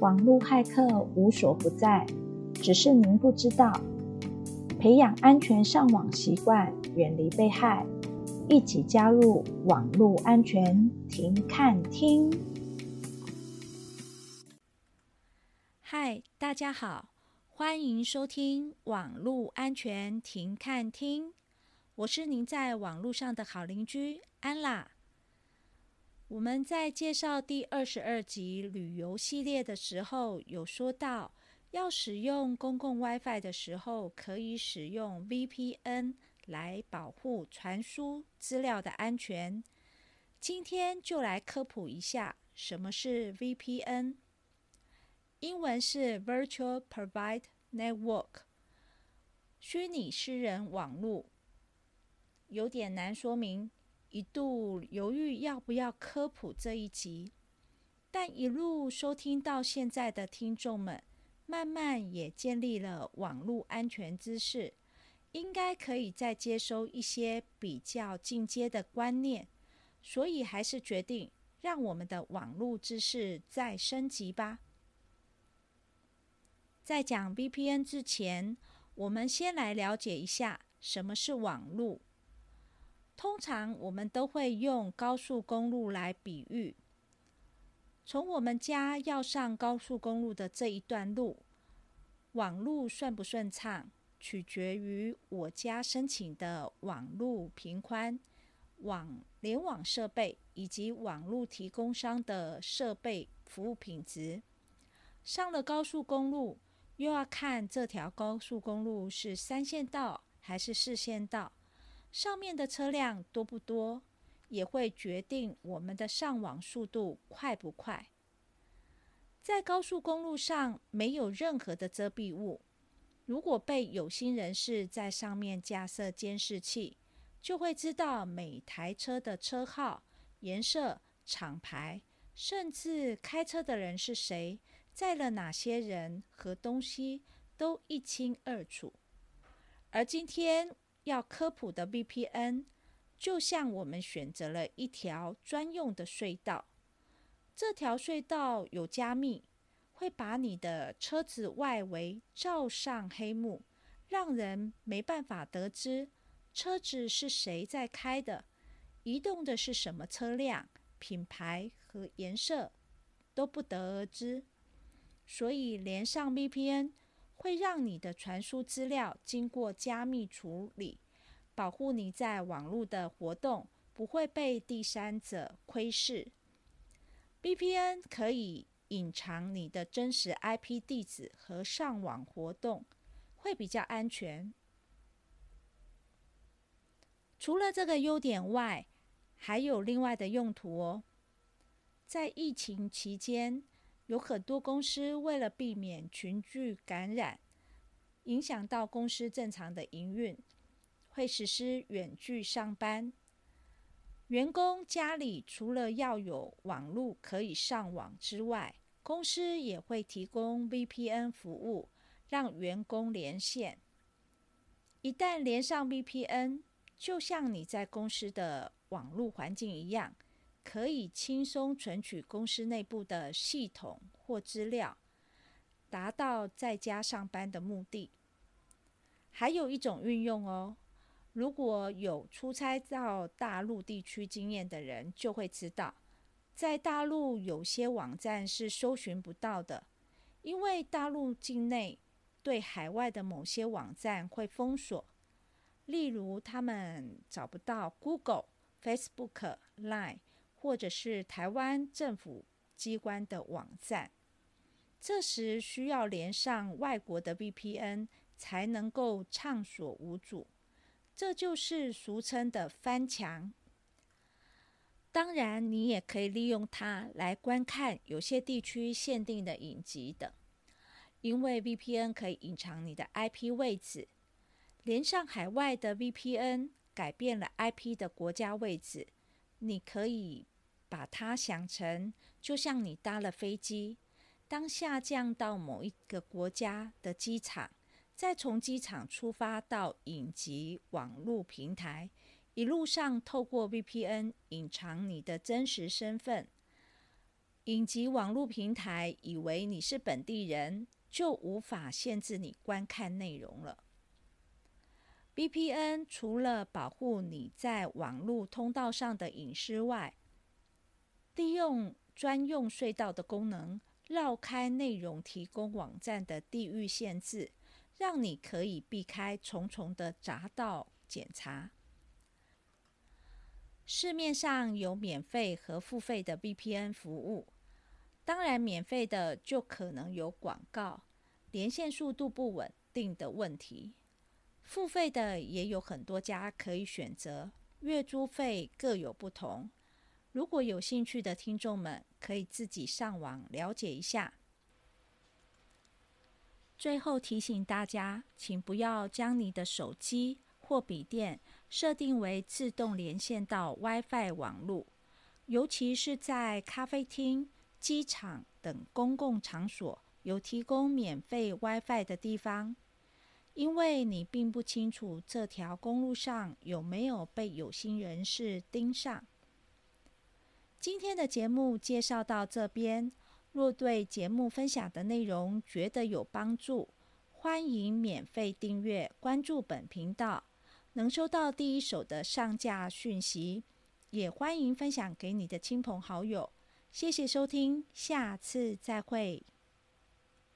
网络骇客无所不在，只是您不知道。培养安全上网习惯，远离被害，一起加入网络安全停看听。嗨，大家好，欢迎收听网络安全停看听。我是您在网络上的好邻居安啦。我们在介绍第二十二集旅游系列的时候，有说到要使用公共 WiFi 的时候，可以使用 VPN 来保护传输资料的安全。今天就来科普一下什么是 VPN，英文是 Virtual Private Network，虚拟私人网络，有点难说明。一度犹豫要不要科普这一集，但一路收听到现在的听众们，慢慢也建立了网络安全知识，应该可以再接收一些比较进阶的观念，所以还是决定让我们的网络知识再升级吧。在讲 VPN 之前，我们先来了解一下什么是网络。通常我们都会用高速公路来比喻。从我们家要上高速公路的这一段路，网路顺不顺畅，取决于我家申请的网路频宽、网联网设备以及网路提供商的设备服务品质。上了高速公路，又要看这条高速公路是三线道还是四线道。上面的车辆多不多，也会决定我们的上网速度快不快。在高速公路上没有任何的遮蔽物，如果被有心人士在上面架设监视器，就会知道每台车的车号、颜色、厂牌，甚至开车的人是谁，载了哪些人和东西，都一清二楚。而今天，要科普的 VPN，就像我们选择了一条专用的隧道，这条隧道有加密，会把你的车子外围罩上黑幕，让人没办法得知车子是谁在开的，移动的是什么车辆，品牌和颜色都不得而知。所以连上 VPN。会让你的传输资料经过加密处理，保护你在网络的活动不会被第三者窥视。VPN 可以隐藏你的真实 IP 地址和上网活动，会比较安全。除了这个优点外，还有另外的用途哦。在疫情期间，有很多公司为了避免群聚感染，影响到公司正常的营运，会实施远距上班。员工家里除了要有网络可以上网之外，公司也会提供 VPN 服务，让员工连线。一旦连上 VPN，就像你在公司的网络环境一样。可以轻松存取公司内部的系统或资料，达到在家上班的目的。还有一种运用哦，如果有出差到大陆地区经验的人，就会知道，在大陆有些网站是搜寻不到的，因为大陆境内对海外的某些网站会封锁，例如他们找不到 Google、Facebook、Line。或者是台湾政府机关的网站，这时需要连上外国的 VPN 才能够畅所无阻，这就是俗称的翻墙。当然，你也可以利用它来观看有些地区限定的影集等，因为 VPN 可以隐藏你的 IP 位置。连上海外的 VPN 改变了 IP 的国家位置。你可以把它想成，就像你搭了飞机，当下降到某一个国家的机场，再从机场出发到影集网络平台，一路上透过 VPN 隐藏你的真实身份，隐疾网络平台以为你是本地人，就无法限制你观看内容了。VPN 除了保护你在网络通道上的隐私外，利用专用隧道的功能，绕开内容提供网站的地域限制，让你可以避开重重的匝道检查。市面上有免费和付费的 VPN 服务。当然，免费的就可能有广告、连线速度不稳定的问题。付费的也有很多家可以选择，月租费各有不同。如果有兴趣的听众们，可以自己上网了解一下。最后提醒大家，请不要将你的手机或笔电设定为自动连线到 WiFi 网络，尤其是在咖啡厅。机场等公共场所有提供免费 WiFi 的地方，因为你并不清楚这条公路上有没有被有心人士盯上。今天的节目介绍到这边，若对节目分享的内容觉得有帮助，欢迎免费订阅关注本频道，能收到第一手的上架讯息，也欢迎分享给你的亲朋好友。谢谢收听，下次再会。